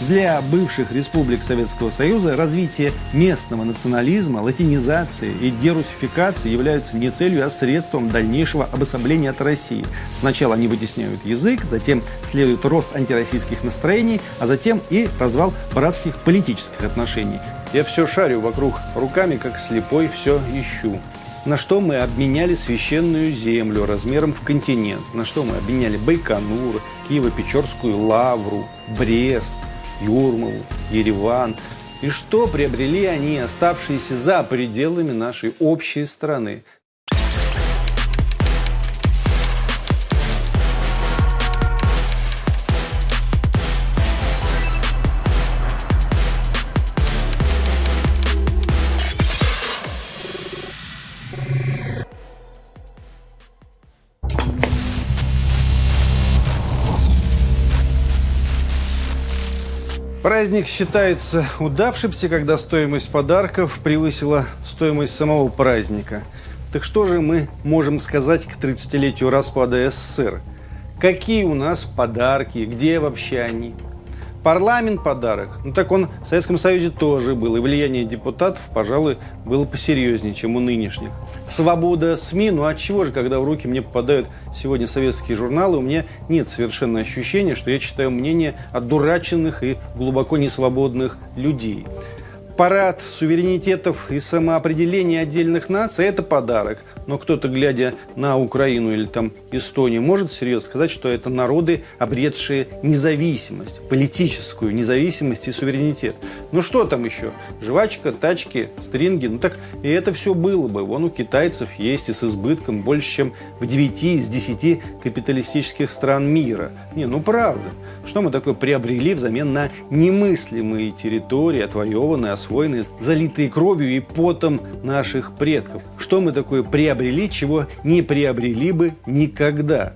Для бывших республик Советского Союза развитие местного национализма, латинизации и дерусификации являются не целью, а средством дальнейшего обособления от России. Сначала они вытесняют язык, затем следует рост антироссийских настроений, а затем и развал братских политических отношений. Я все шарю вокруг руками, как слепой, все ищу на что мы обменяли священную землю размером в континент, на что мы обменяли Байконур, Киево-Печорскую лавру, Брест, Юрмалу, Ереван. И что приобрели они, оставшиеся за пределами нашей общей страны? Праздник считается удавшимся, когда стоимость подарков превысила стоимость самого праздника. Так что же мы можем сказать к 30-летию распада СССР? Какие у нас подарки, где вообще они? Парламент подарок. Ну так он в Советском Союзе тоже был. И влияние депутатов, пожалуй, было посерьезнее, чем у нынешних. Свобода СМИ. Ну а чего же, когда в руки мне попадают сегодня советские журналы, у меня нет совершенно ощущения, что я читаю мнение одураченных и глубоко несвободных людей парад суверенитетов и самоопределения отдельных наций – это подарок. Но кто-то, глядя на Украину или там Эстонию, может серьезно сказать, что это народы, обретшие независимость, политическую независимость и суверенитет. Ну что там еще? Жвачка, тачки, стринги. Ну так и это все было бы. Вон у китайцев есть и с избытком больше, чем в 9 из 10 капиталистических стран мира. Не, ну правда. Что мы такое приобрели взамен на немыслимые территории, отвоеванные, освоенные, залитые кровью и потом наших предков? Что мы такое приобрели, чего не приобрели бы никогда?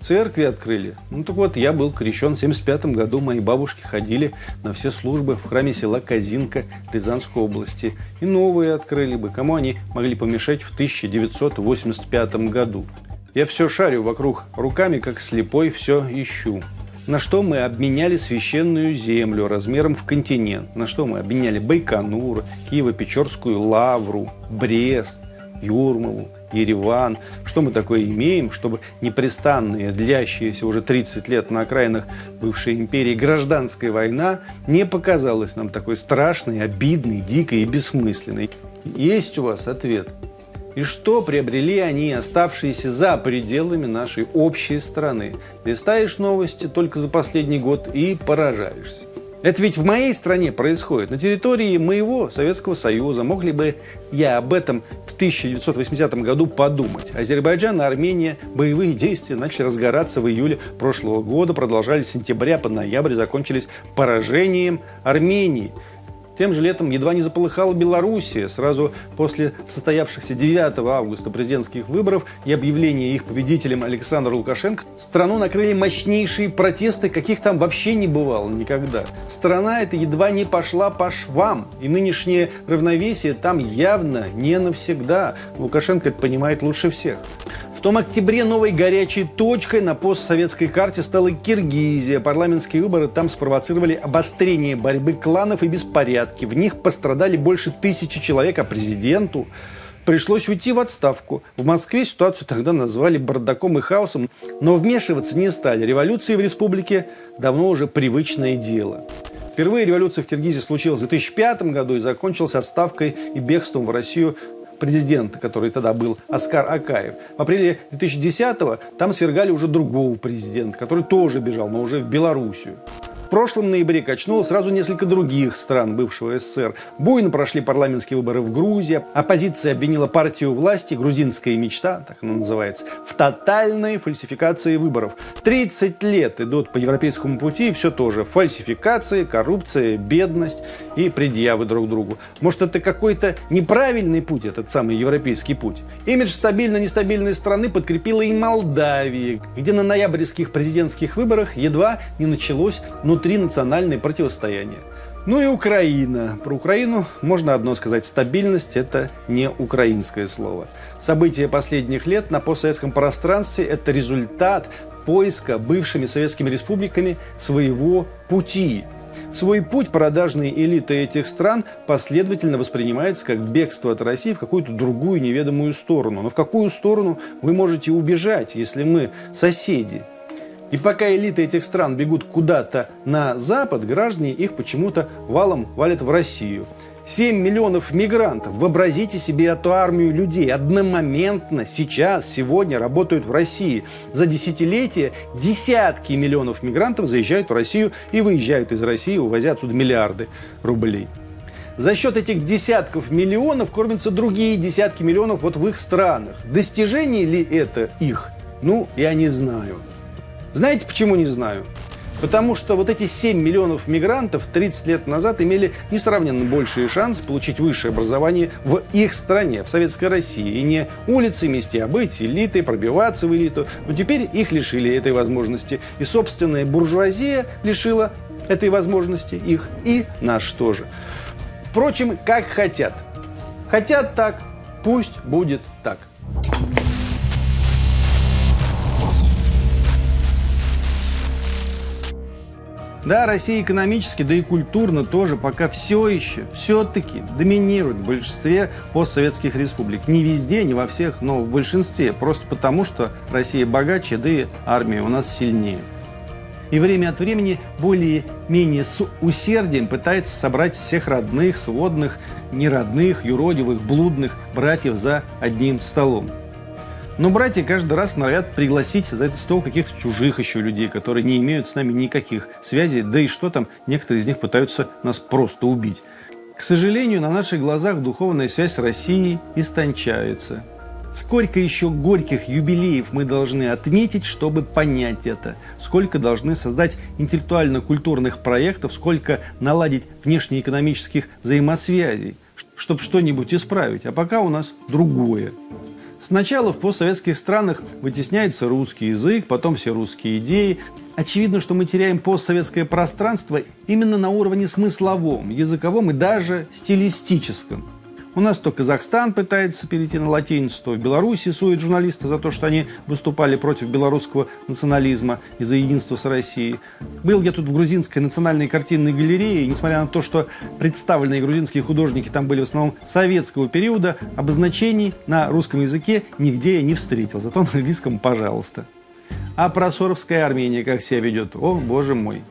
Церкви открыли. Ну так вот, я был крещен в 75 году. Мои бабушки ходили на все службы в храме села Казинка Рязанской области. И новые открыли бы. Кому они могли помешать в 1985 году? Я все шарю вокруг руками, как слепой, все ищу на что мы обменяли священную землю размером в континент, на что мы обменяли Байконур, Киево-Печорскую лавру, Брест, Юрмалу, Ереван. Что мы такое имеем, чтобы непрестанная, длящаяся уже 30 лет на окраинах бывшей империи гражданская война не показалась нам такой страшной, обидной, дикой и бессмысленной? Есть у вас ответ? И что приобрели они, оставшиеся за пределами нашей общей страны? Листаешь новости только за последний год и поражаешься. Это ведь в моей стране происходит, на территории моего Советского Союза. Мог ли бы я об этом в 1980 году подумать? Азербайджан и Армения боевые действия начали разгораться в июле прошлого года, продолжались с сентября по ноябрь, закончились поражением Армении. Тем же летом едва не заполыхала Белоруссия. Сразу после состоявшихся 9 августа президентских выборов и объявления их победителем Александра Лукашенко страну накрыли мощнейшие протесты, каких там вообще не бывало никогда. Страна эта едва не пошла по швам. И нынешнее равновесие там явно не навсегда. Лукашенко это понимает лучше всех. В том октябре новой горячей точкой на постсоветской карте стала Киргизия. Парламентские выборы там спровоцировали обострение борьбы кланов и беспорядки. В них пострадали больше тысячи человек, а президенту пришлось уйти в отставку. В Москве ситуацию тогда назвали бардаком и хаосом, но вмешиваться не стали. Революции в республике давно уже привычное дело. Впервые революция в Киргизии случилась в 2005 году и закончилась отставкой и бегством в Россию президента, который тогда был Оскар Акаев. В апреле 2010-го там свергали уже другого президента, который тоже бежал, но уже в Белоруссию. Прошлом ноябре качнуло сразу несколько других стран бывшего СССР. Буйно прошли парламентские выборы в Грузии. Оппозиция обвинила партию власти «Грузинская мечта», так она называется, в тотальной фальсификации выборов. 30 лет идут по европейскому пути, и все тоже. Фальсификации, коррупция, бедность и предъявы друг другу. Может, это какой-то неправильный путь, этот самый европейский путь? Имидж стабильно-нестабильной страны подкрепила и Молдавия, где на ноябрьских президентских выборах едва не началось ну внутринациональное противостояние. Ну и Украина. Про Украину можно одно сказать. Стабильность – это не украинское слово. События последних лет на постсоветском пространстве – это результат поиска бывшими советскими республиками своего пути. Свой путь продажной элиты этих стран последовательно воспринимается как бегство от России в какую-то другую неведомую сторону. Но в какую сторону вы можете убежать, если мы соседи? И пока элиты этих стран бегут куда-то на Запад, граждане их почему-то валом валят в Россию. 7 миллионов мигрантов. Вообразите себе эту армию людей. Одномоментно сейчас, сегодня работают в России. За десятилетия десятки миллионов мигрантов заезжают в Россию и выезжают из России, увозя отсюда миллиарды рублей. За счет этих десятков миллионов кормятся другие десятки миллионов вот в их странах. Достижение ли это их? Ну, я не знаю. Знаете, почему не знаю? Потому что вот эти 7 миллионов мигрантов 30 лет назад имели несравненно большие шансы получить высшее образование в их стране, в Советской России. И не улицы мести, а быть элитой, пробиваться в элиту. Но теперь их лишили этой возможности. И собственная буржуазия лишила этой возможности их и наш тоже. Впрочем, как хотят. Хотят так, пусть будет так. Да, Россия экономически, да и культурно тоже пока все еще, все-таки доминирует в большинстве постсоветских республик. Не везде, не во всех, но в большинстве. Просто потому, что Россия богаче, да и армия у нас сильнее. И время от времени более-менее с усердием пытается собрать всех родных, сводных, неродных, юродивых, блудных братьев за одним столом. Но братья каждый раз норовят пригласить за этот стол каких-то чужих еще людей, которые не имеют с нами никаких связей, да и что там, некоторые из них пытаются нас просто убить. К сожалению, на наших глазах духовная связь с Россией истончается. Сколько еще горьких юбилеев мы должны отметить, чтобы понять это? Сколько должны создать интеллектуально-культурных проектов, сколько наладить внешнеэкономических взаимосвязей, чтобы что-нибудь исправить? А пока у нас другое. Сначала в постсоветских странах вытесняется русский язык, потом все русские идеи. Очевидно, что мы теряем постсоветское пространство именно на уровне смысловом, языковом и даже стилистическом. У нас то Казахстан пытается перейти на латиницу, то Беларуси суют журналисты за то, что они выступали против белорусского национализма и за единство с Россией. Был я тут в грузинской национальной картинной галерее, и несмотря на то, что представленные грузинские художники там были в основном советского периода, обозначений на русском языке нигде я не встретил, зато на английском – пожалуйста. А про Соровская Армения как себя ведет? О, боже мой!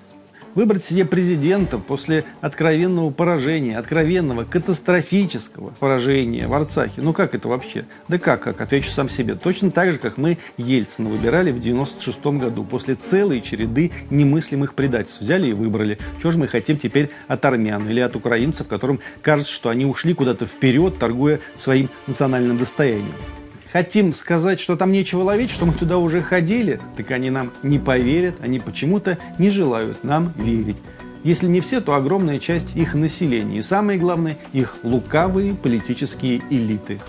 Выбрать себе президента после откровенного поражения, откровенного, катастрофического поражения в Арцахе. Ну как это вообще? Да как, как? Отвечу сам себе. Точно так же, как мы Ельцина выбирали в 96 году, после целой череды немыслимых предательств. Взяли и выбрали. Чего же мы хотим теперь от армян или от украинцев, которым кажется, что они ушли куда-то вперед, торгуя своим национальным достоянием? Хотим сказать, что там нечего ловить, что мы туда уже ходили, так они нам не поверят, они почему-то не желают нам верить. Если не все, то огромная часть их населения. И самое главное, их лукавые политические элиты.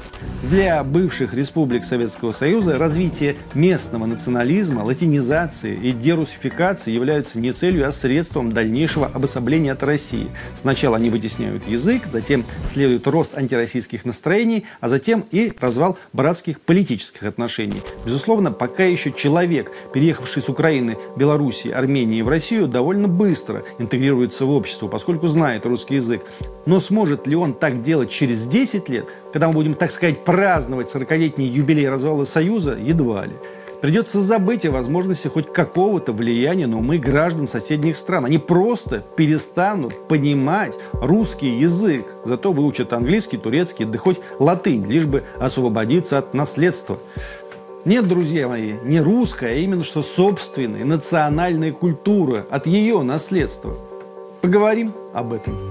Для бывших республик Советского Союза развитие местного национализма, латинизации и дерусификации являются не целью, а средством дальнейшего обособления от России. Сначала они вытесняют язык, затем следует рост антироссийских настроений, а затем и развал братских политических отношений. Безусловно, пока еще человек, переехавший с Украины, Белоруссии, Армении в Россию, довольно быстро интегрируется интегрируется в общество, поскольку знает русский язык. Но сможет ли он так делать через 10 лет, когда мы будем, так сказать, праздновать 40-летний юбилей развала Союза? Едва ли. Придется забыть о возможности хоть какого-то влияния на умы граждан соседних стран. Они просто перестанут понимать русский язык. Зато выучат английский, турецкий, да хоть латынь, лишь бы освободиться от наследства. Нет, друзья мои, не русская, а именно что собственная национальная культура от ее наследства – Поговорим об этом.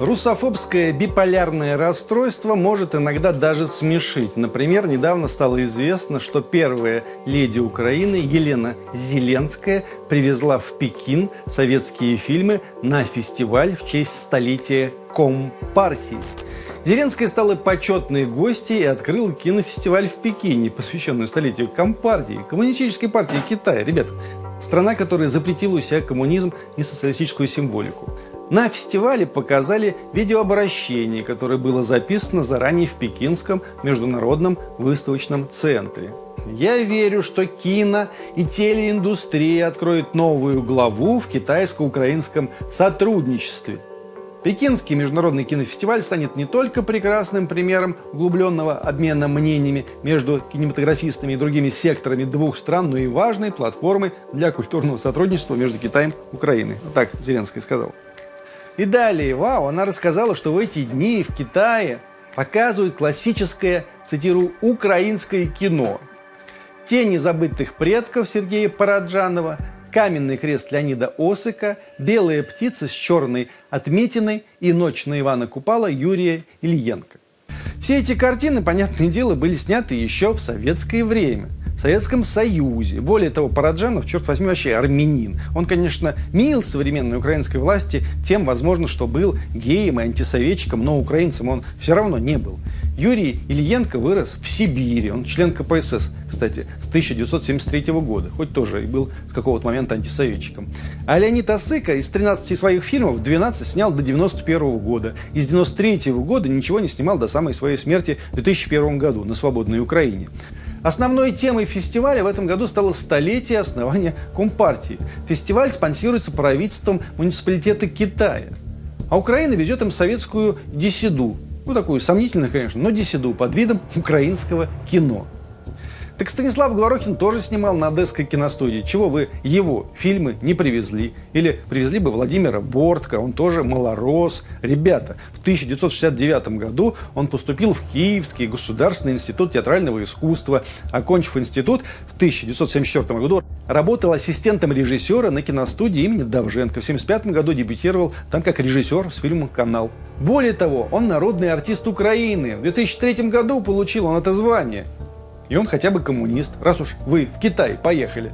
Русофобское биполярное расстройство может иногда даже смешить. Например, недавно стало известно, что первая леди Украины Елена Зеленская привезла в Пекин советские фильмы на фестиваль в честь столетия Компартии. Зеленская стала почетной гостьей и открыла кинофестиваль в Пекине, посвященный столетию Компартии, коммунистической партии Китая. Ребят, страна, которая запретила у себя коммунизм и социалистическую символику. На фестивале показали видеообращение, которое было записано заранее в Пекинском международном выставочном центре. Я верю, что кино и телеиндустрия откроет новую главу в китайско-украинском сотрудничестве. Пекинский международный кинофестиваль станет не только прекрасным примером углубленного обмена мнениями между кинематографистами и другими секторами двух стран, но и важной платформой для культурного сотрудничества между Китаем и Украиной. Так Зеленский сказал. И далее, вау, она рассказала, что в эти дни в Китае показывают классическое, цитирую, украинское кино. «Тени забытых предков» Сергея Параджанова, «Каменный крест» Леонида Осыка, «Белая птица» с черной отметиной и «Ночь на Ивана Купала» Юрия Ильенко. Все эти картины, понятное дело, были сняты еще в советское время – в Советском Союзе. Более того, Параджанов, черт возьми, вообще армянин. Он, конечно, мил современной украинской власти тем, возможно, что был геем и антисоветчиком, но украинцем он все равно не был. Юрий Ильенко вырос в Сибири. Он член КПСС, кстати, с 1973 года, хоть тоже и был с какого-то момента антисоветчиком. А Леонид Осыка из 13 своих фильмов 12 снял до 91 года. Из 93 года ничего не снимал до самой своей смерти в 2001 году на свободной Украине. Основной темой фестиваля в этом году стало столетие основания Компартии. Фестиваль спонсируется правительством муниципалитета Китая. А Украина везет им советскую десиду. Ну, такую сомнительную, конечно, но десиду под видом украинского кино – так Станислав Говорохин тоже снимал на Одесской киностудии. Чего вы его фильмы не привезли? Или привезли бы Владимира Бортко, он тоже малорос. Ребята, в 1969 году он поступил в Киевский государственный институт театрального искусства. Окончив институт, в 1974 году работал ассистентом режиссера на киностудии имени Давженко. В 1975 году дебютировал там как режиссер с фильмом «Канал». Более того, он народный артист Украины. В 2003 году получил он это звание – и он хотя бы коммунист, раз уж вы в Китай поехали.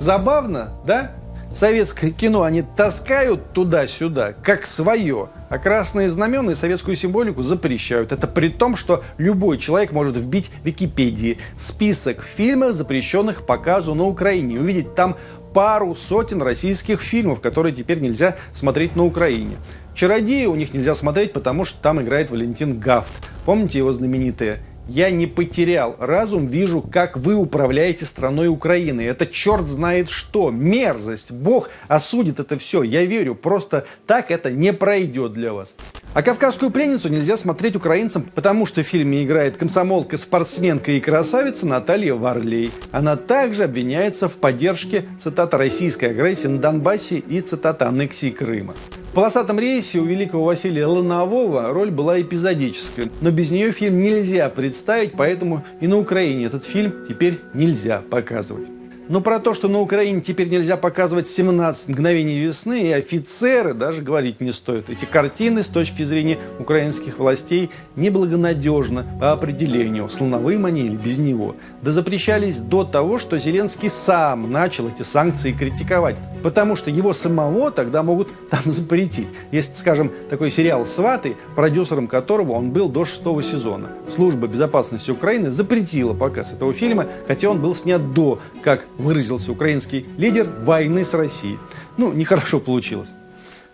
Забавно, да? Советское кино они таскают туда-сюда, как свое, а красные знамена и советскую символику запрещают. Это при том, что любой человек может вбить в Википедии список фильмов, запрещенных показу на Украине, увидеть там пару сотен российских фильмов, которые теперь нельзя смотреть на Украине. «Чародеи» у них нельзя смотреть, потому что там играет Валентин Гафт. Помните его знаменитое я не потерял разум, вижу, как вы управляете страной Украины. Это черт знает что, мерзость. Бог осудит это все. Я верю, просто так это не пройдет для вас. А «Кавказскую пленницу» нельзя смотреть украинцам, потому что в фильме играет комсомолка, спортсменка и красавица Наталья Варлей. Она также обвиняется в поддержке, цитата, российской агрессии на Донбассе и, цитата, аннексии Крыма. «Полосатом рейсе» у великого Василия Ланового роль была эпизодической, но без нее фильм нельзя представить, поэтому и на Украине этот фильм теперь нельзя показывать. Но про то, что на Украине теперь нельзя показывать 17 мгновений весны, и офицеры даже говорить не стоит. Эти картины с точки зрения украинских властей неблагонадежны по определению, слоновым они или без него. Да запрещались до того, что Зеленский сам начал эти санкции критиковать. Потому что его самого тогда могут там запретить. Есть, скажем, такой сериал «Сваты», продюсером которого он был до шестого сезона. Служба безопасности Украины запретила показ этого фильма, хотя он был снят до, как выразился украинский лидер, войны с Россией. Ну, нехорошо получилось.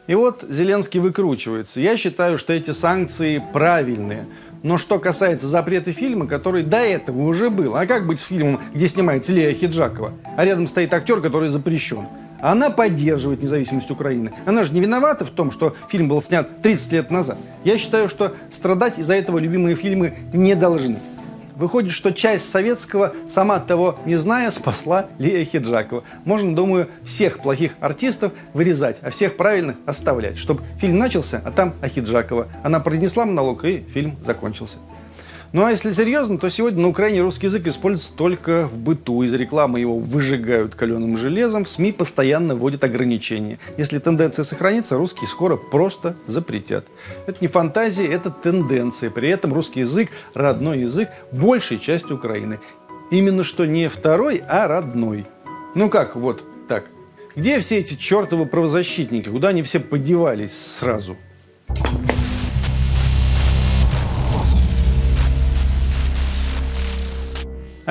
И вот Зеленский выкручивается. Я считаю, что эти санкции правильные. Но что касается запрета фильма, который до этого уже был, а как быть с фильмом, где снимается Лея Хиджакова, а рядом стоит актер, который запрещен? Она поддерживает независимость Украины. Она же не виновата в том, что фильм был снят 30 лет назад. Я считаю, что страдать из-за этого любимые фильмы не должны. Выходит, что часть советского, сама того не зная, спасла Лия Хиджакова. Можно, думаю, всех плохих артистов вырезать, а всех правильных оставлять, чтобы фильм начался, а там Ахиджакова. Она произнесла монолог, и фильм закончился. Ну а если серьезно, то сегодня на Украине русский язык используется только в быту. Из рекламы его выжигают каленым железом, в СМИ постоянно вводят ограничения. Если тенденция сохранится, русский скоро просто запретят. Это не фантазия, это тенденция. При этом русский язык – родной язык большей части Украины. Именно что не второй, а родной. Ну как, вот так. Где все эти чертовы правозащитники? Куда они все подевались сразу?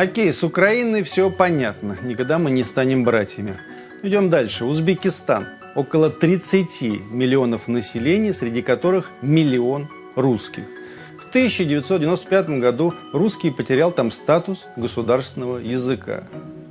Окей, с Украиной все понятно. Никогда мы не станем братьями. Идем дальше. Узбекистан. Около 30 миллионов населения, среди которых миллион русских. В 1995 году русский потерял там статус государственного языка.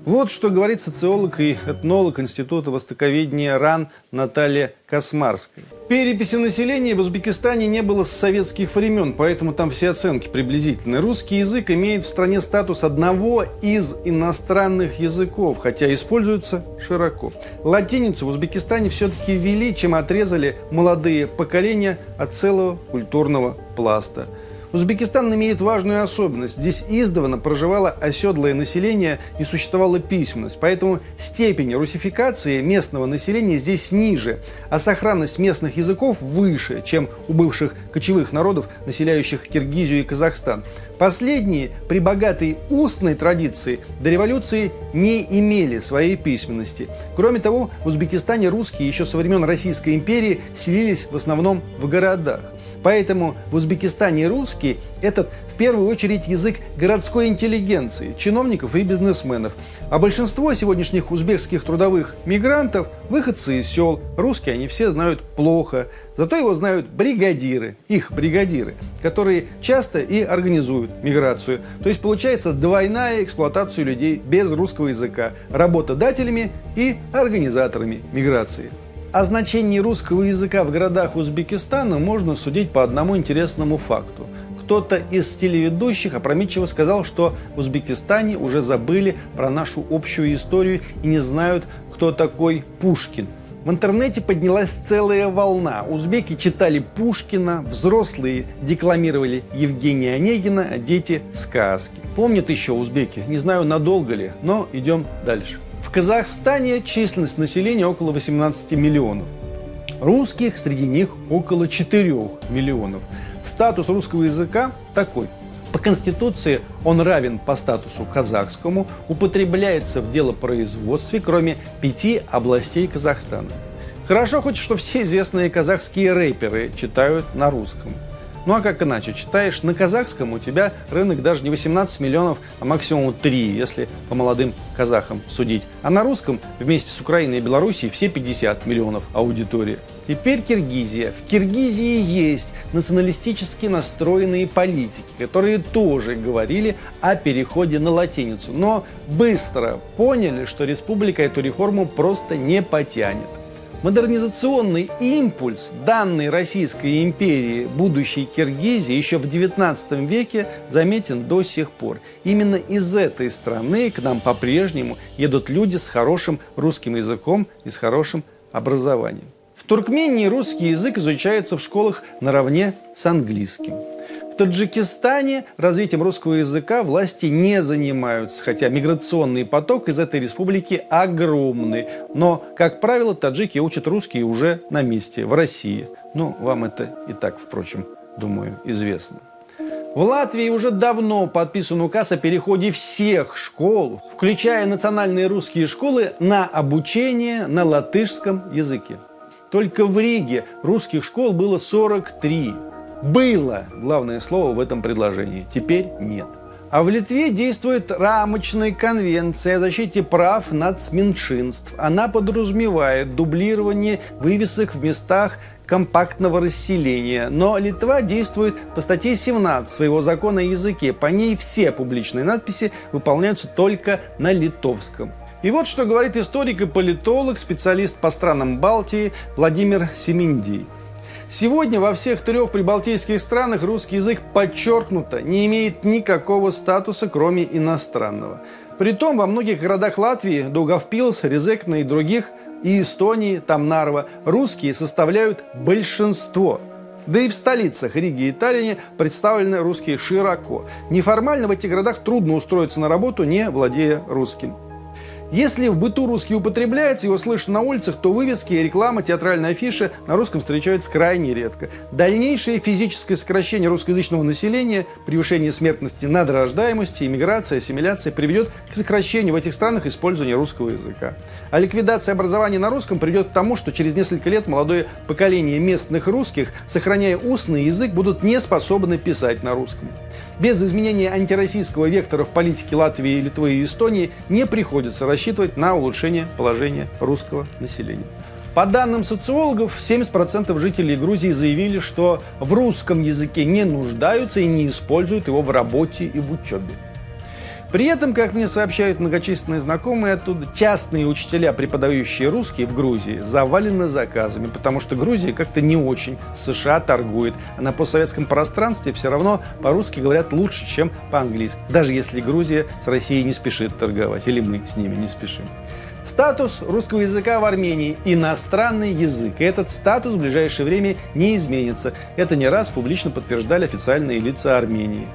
Вот что говорит социолог и этнолог Института востоковедения РАН Наталья Космарская. Переписи населения в Узбекистане не было с советских времен, поэтому там все оценки приблизительны. Русский язык имеет в стране статус одного из иностранных языков, хотя используется широко. Латиницу в Узбекистане все-таки ввели, чем отрезали молодые поколения от целого культурного пласта – Узбекистан имеет важную особенность. Здесь издавна проживало оседлое население и существовала письменность. Поэтому степень русификации местного населения здесь ниже, а сохранность местных языков выше, чем у бывших кочевых народов, населяющих Киргизию и Казахстан. Последние при богатой устной традиции до революции не имели своей письменности. Кроме того, в Узбекистане русские еще со времен Российской империи селились в основном в городах. Поэтому в Узбекистане русский – этот в первую очередь язык городской интеллигенции, чиновников и бизнесменов. А большинство сегодняшних узбекских трудовых мигрантов – выходцы из сел. Русские они все знают плохо. Зато его знают бригадиры, их бригадиры, которые часто и организуют миграцию. То есть получается двойная эксплуатация людей без русского языка – работодателями и организаторами миграции. О значении русского языка в городах Узбекистана можно судить по одному интересному факту. Кто-то из телеведущих опрометчиво сказал, что в Узбекистане уже забыли про нашу общую историю и не знают, кто такой Пушкин. В интернете поднялась целая волна. Узбеки читали Пушкина, взрослые декламировали Евгения Онегина, а дети – сказки. Помнят еще узбеки, не знаю, надолго ли, но идем дальше. В Казахстане численность населения около 18 миллионов. Русских среди них около 4 миллионов. Статус русского языка такой. По Конституции он равен по статусу казахскому, употребляется в делопроизводстве, кроме пяти областей Казахстана. Хорошо хоть, что все известные казахские рэперы читают на русском – ну а как иначе? Читаешь на казахском, у тебя рынок даже не 18 миллионов, а максимум 3, если по молодым казахам судить. А на русском вместе с Украиной и Белоруссией все 50 миллионов аудитории. Теперь Киргизия. В Киргизии есть националистически настроенные политики, которые тоже говорили о переходе на латиницу, но быстро поняли, что республика эту реформу просто не потянет. Модернизационный импульс данной Российской империи будущей Киргизии еще в XIX веке заметен до сих пор. Именно из этой страны к нам по-прежнему едут люди с хорошим русским языком и с хорошим образованием. В Туркмении русский язык изучается в школах наравне с английским. Таджикистане развитием русского языка власти не занимаются, хотя миграционный поток из этой республики огромный. Но, как правило, таджики учат русский уже на месте, в России. Ну, вам это и так, впрочем, думаю, известно. В Латвии уже давно подписан указ о переходе всех школ, включая национальные русские школы, на обучение на латышском языке. Только в Риге русских школ было 43. Было главное слово в этом предложении. Теперь нет. А в Литве действует рамочная конвенция о защите прав нацменьшинств. Она подразумевает дублирование вывесок в местах компактного расселения. Но Литва действует по статье 17 своего закона о языке. По ней все публичные надписи выполняются только на литовском. И вот что говорит историк и политолог, специалист по странам Балтии Владимир Семиндий. Сегодня во всех трех прибалтийских странах русский язык подчеркнуто не имеет никакого статуса, кроме иностранного. Притом во многих городах Латвии, Дугавпилс, Резекна и других, и Эстонии, там Нарва, русские составляют большинство. Да и в столицах Риге и Таллине представлены русские широко. Неформально в этих городах трудно устроиться на работу, не владея русским. Если в быту русский употребляется, его слышно на улицах, то вывески, реклама, театральные афиши на русском встречаются крайне редко. Дальнейшее физическое сокращение русскоязычного населения, превышение смертности над рождаемостью, иммиграция, ассимиляция приведет к сокращению в этих странах использования русского языка. А ликвидация образования на русском приведет к тому, что через несколько лет молодое поколение местных русских, сохраняя устный язык, будут не способны писать на русском. Без изменения антироссийского вектора в политике Латвии, Литвы и Эстонии не приходится рассчитывать на улучшение положения русского населения. По данным социологов, 70% жителей Грузии заявили, что в русском языке не нуждаются и не используют его в работе и в учебе. При этом, как мне сообщают многочисленные знакомые оттуда, частные учителя, преподающие русский в Грузии, завалены заказами, потому что Грузия как-то не очень США торгует, а на постсоветском пространстве все равно по-русски говорят лучше, чем по-английски, даже если Грузия с Россией не спешит торговать, или мы с ними не спешим. Статус русского языка в Армении – иностранный язык. И этот статус в ближайшее время не изменится. Это не раз публично подтверждали официальные лица Армении.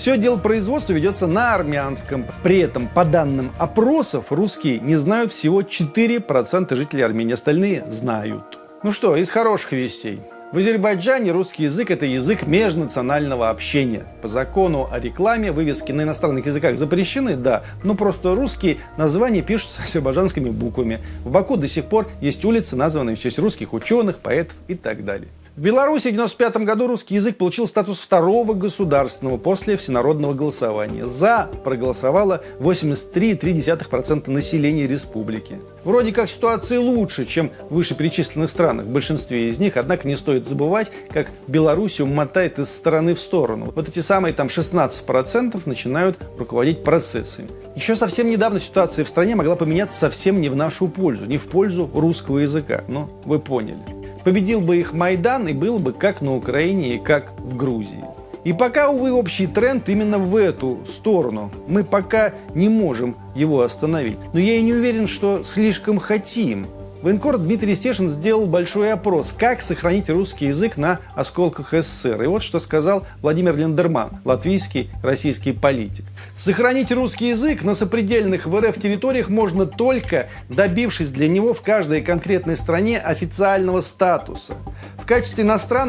Все дело производства ведется на армянском. При этом, по данным опросов, русские не знают всего 4% жителей Армении. Остальные знают. Ну что, из хороших вестей. В Азербайджане русский язык – это язык межнационального общения. По закону о рекламе вывески на иностранных языках запрещены, да, но просто русские названия пишутся азербайджанскими буквами. В Баку до сих пор есть улицы, названные в честь русских ученых, поэтов и так далее. В Беларуси в 1995 году русский язык получил статус второго государственного после всенародного голосования. За проголосовало 83,3% населения республики. Вроде как ситуация лучше, чем в вышеперечисленных странах, в большинстве из них, однако не стоит забывать, как Белоруссию мотает из стороны в сторону. Вот эти самые там 16% начинают руководить процессами. Еще совсем недавно ситуация в стране могла поменяться совсем не в нашу пользу, не в пользу русского языка. Но вы поняли. Победил бы их Майдан и было бы как на Украине и как в Грузии. И пока, увы, общий тренд именно в эту сторону. Мы пока не можем его остановить. Но я и не уверен, что слишком хотим. Военкор Дмитрий Стешин сделал большой опрос, как сохранить русский язык на осколках СССР. И вот что сказал Владимир Лендерман, латвийский российский политик. Сохранить русский язык на сопредельных в РФ территориях можно только добившись для него в каждой конкретной стране официального статуса. В качестве иностранного